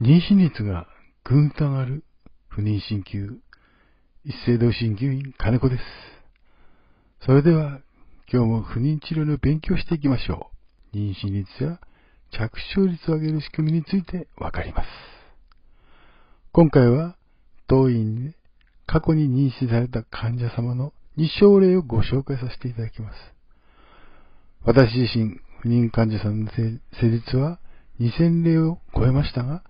妊娠率がぐんと上がる不妊鍼灸、一斉同鍼灸院金子です。それでは、今日も不妊治療の勉強していきましょう。妊娠率や着床率を上げる仕組みについてわかります。今回は、当院で過去に妊娠された患者様の2症例をご紹介させていただきます。私自身、不妊患者さんの成立は2000例を超えましたが、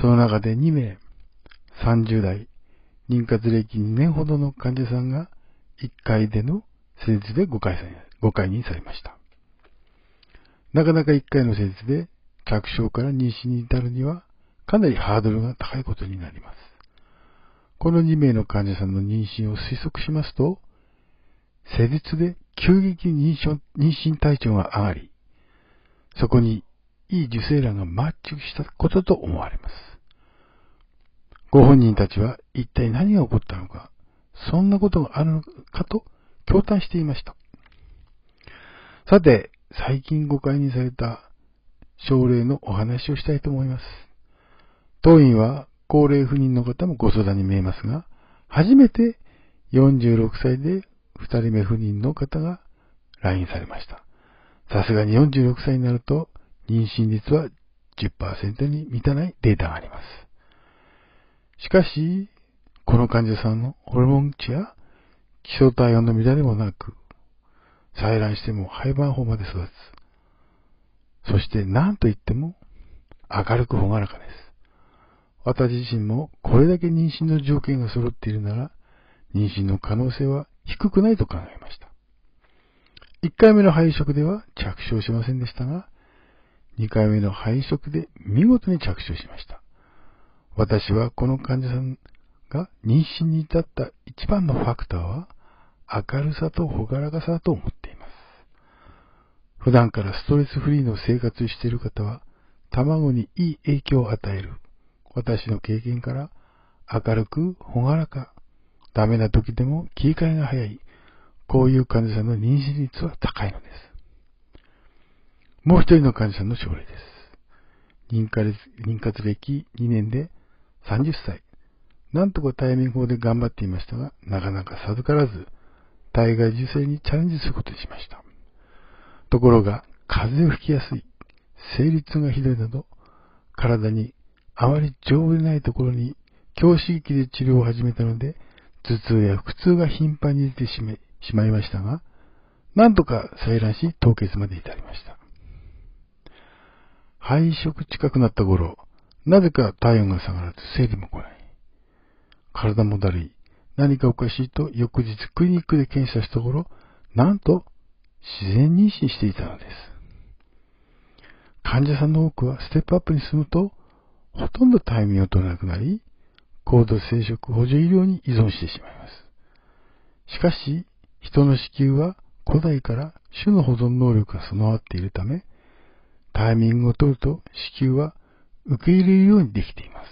その中で2名、30代、妊活歴2年ほどの患者さんが1回での施術で5回にされました。なかなか1回の施術で着床から妊娠に至るにはかなりハードルが高いことになります。この2名の患者さんの妊娠を推測しますと、施術で急激に妊娠体調が上がり、そこにいい受精卵がマッチしたことと思われます。ご本人たちは一体何が起こったのか、そんなことがあるのかと驚嘆していました。さて、最近誤解にされた症例のお話をしたいと思います。当院は高齢不妊の方もご相談に見えますが、初めて46歳で2人目不妊の方が来院されました。さすがに46歳になると妊娠率は10%に満たないデータがあります。しかし、この患者さんのホルモン値や基礎体温の乱れもなく、採卵しても廃盤法まで育つ。そして何と言っても明るく朗らかです。私自身もこれだけ妊娠の条件が揃っているなら、妊娠の可能性は低くないと考えました。1回目の配色では着床しませんでしたが、2回目の配色で見事に着床しました。私はこの患者さんが妊娠に至った一番のファクターは明るさと朗らかさだと思っています。普段からストレスフリーの生活している方は卵にいい影響を与える私の経験から明るく朗らかダメな時でも切り替えが早いこういう患者さんの妊娠率は高いのです。もう一人の患者さんの症例です。妊活妊活歴2年で30歳。なんとかタイミング法で頑張っていましたが、なかなか授からず、体外受精にチャレンジすることにしました。ところが、風邪をひきやすい、生理痛がひどいなど、体にあまり丈夫でないところに強刺激で治療を始めたので、頭痛や腹痛が頻繁に出てしまいましたが、なんとか採卵し凍結まで至りました。配色近くなった頃、なぜか体温が下がらず生理も来ない。体もだるい。何かおかしいと翌日クリニックで検査したところ、なんと自然妊娠していたのです。患者さんの多くはステップアップに進むと、ほとんどタイミングを取らなくなり、高度生殖補助医療に依存してしまいます。しかし、人の子宮は古代から種の保存能力が備わっているため、タイミングを取ると子宮は受け入れるようにできています。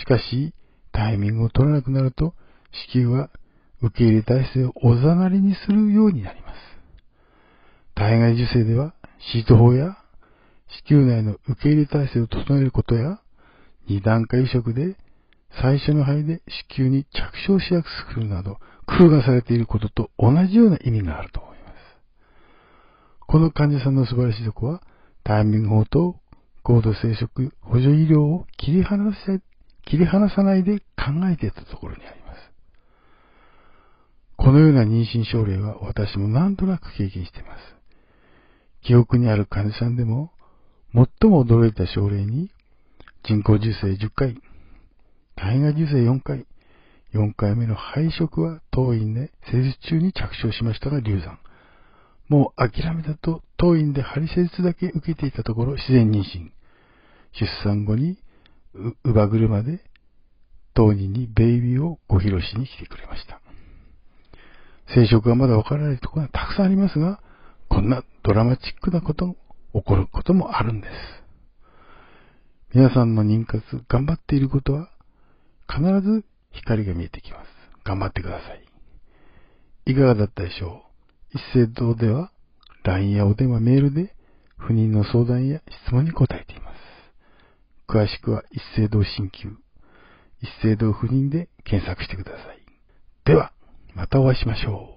しかし、タイミングを取らなくなると、子宮は受け入れ体制をおざなりにするようになります。体外受精では、シート法や子宮内の受け入れ体制を整えることや、二段階移植で最初の肺で子宮に着床しやすくするなど、工夫がされていることと同じような意味があると思います。この患者さんの素晴らしいとこは、タイミング法と高度生殖補助医療を切り離せ、切り離さないで考えていたところにあります。このような妊娠症例は私も何となく経験しています。記憶にある患者さんでも、最も驚いた症例に、人工受精10回、体外受精4回、4回目の配色は当院で施術中に着床しましたが流産。もう諦めたと当院で針施術だけ受けていたところ自然妊娠。出産後に乳母車で当人にベイビーをご披露しに来てくれました。生殖がまだわからないところがたくさんありますが、こんなドラマチックなこと起こることもあるんです。皆さんの妊活頑張っていることは必ず光が見えてきます。頑張ってください。いかがだったでしょう？一斉堂では LINE やお電話、メールで不妊の相談や質問に答えています。詳しくは一斉堂新旧、一斉堂不妊で検索してください。では、またお会いしましょう。